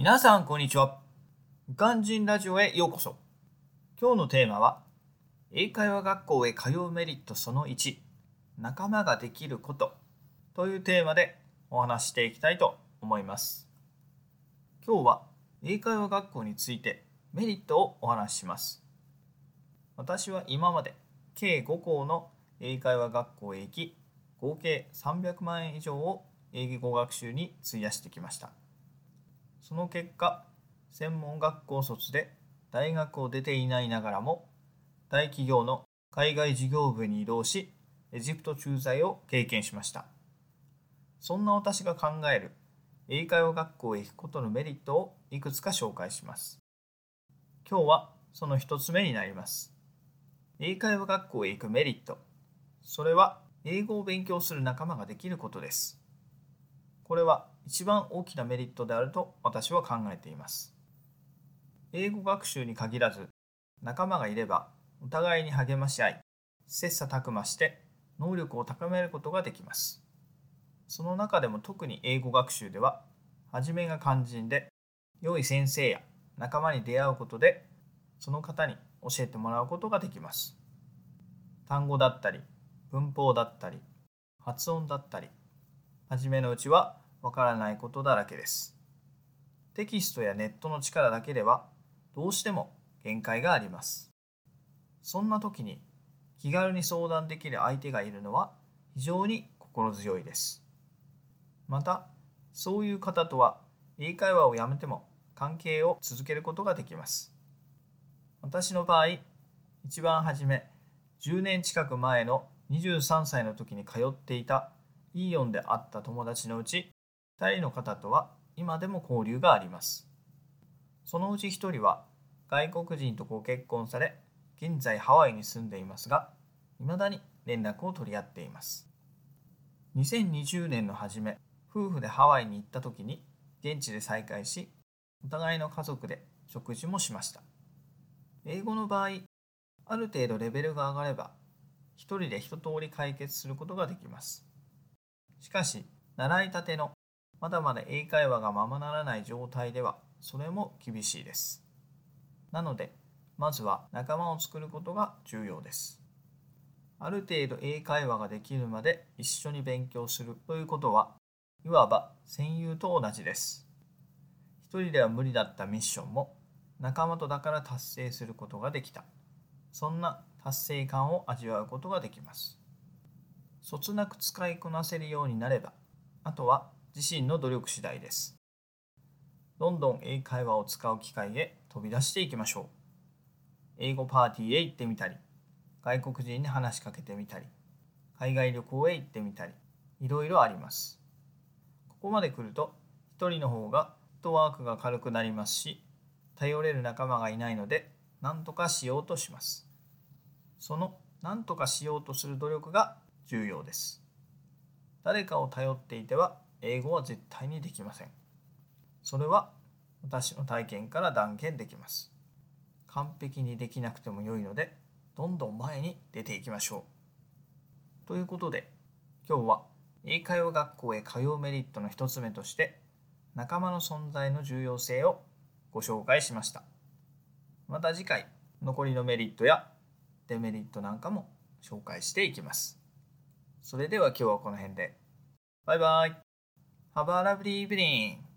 皆さんこんにちは。鑑人ラジオへようこそ。今日のテーマは、英会話学校へ通うメリットその1、仲間ができることというテーマでお話していきたいと思います。今日は英会話学校についてメリットをお話しします。私は今まで計5校の英会話学校へ行き、合計300万円以上を英語学習に費やしてきました。その結果専門学校卒で大学を出ていないながらも大企業の海外事業部に移動しエジプト駐在を経験しました。そんな私が考える英会話学校へ行くことのメリットをいくつか紹介します。今日はその一つ目になります。英会話学校へ行くメリット。それは英語を勉強する仲間ができることです。これは一番大きなメリットであると私は考えています。英語学習に限らず、仲間がいればお互いに励まし合い、切磋琢磨して能力を高めることができます。その中でも特に英語学習では、初めが肝心で、良い先生や仲間に出会うことで、その方に教えてもらうことができます。単語だったり、文法だったり、発音だったり、初めのうちはわからないことだらけです。テキストやネットの力だけではどうしても限界があります。そんな時に気軽に相談できる相手がいるのは非常に心強いです。また、そういう方とは英会話をやめても関係を続けることができます。私の場合、一番初め10年近く前の23歳の時に通っていたイーヨンで会った友達のうち2人の方とは今でも交流があります。そのうち1人は外国人とご結婚され、現在ハワイに住んでいますが、未だに連絡を取り合っています。2020年の初め、夫婦でハワイに行った時に現地で再会し、お互いの家族で食事もしました。英語の場合、ある程度レベルが上がれば、一人で一通り解決することができます。しかし、習いたてのまだまだ英会話がままならない状態ではそれも厳しいです。なのでまずは仲間を作ることが重要です。ある程度英会話ができるまで一緒に勉強するということはいわば戦友と同じです。一人では無理だったミッションも仲間とだから達成することができた。そんな達成感を味わうことができます。そつなく使いこなせるようになれば、あとは自身の努力次第です。どんどん英会話を使う機会へ飛び出していきましょう。英語パーティーへ行ってみたり、外国人に話しかけてみたり、海外旅行へ行ってみたり、いろいろあります。ここまで来ると、一人の方がフットワークが軽くなりますし、頼れる仲間がいないので、何とかしようとします。その何とかしようとする努力が重要です。誰かを頼っていては英語は絶対にできません。それは私の体験から断言できます。完璧にできなくても良いので、どんどん前に出ていきましょう。ということで、今日は英会話学校へ通うメリットの一つ目として、仲間の存在の重要性をご紹介しました。また次回、残りのメリットやデメリットなんかも紹介していきます。それでは今日はこの辺で。バイバイ。ハバーラブリーブリン。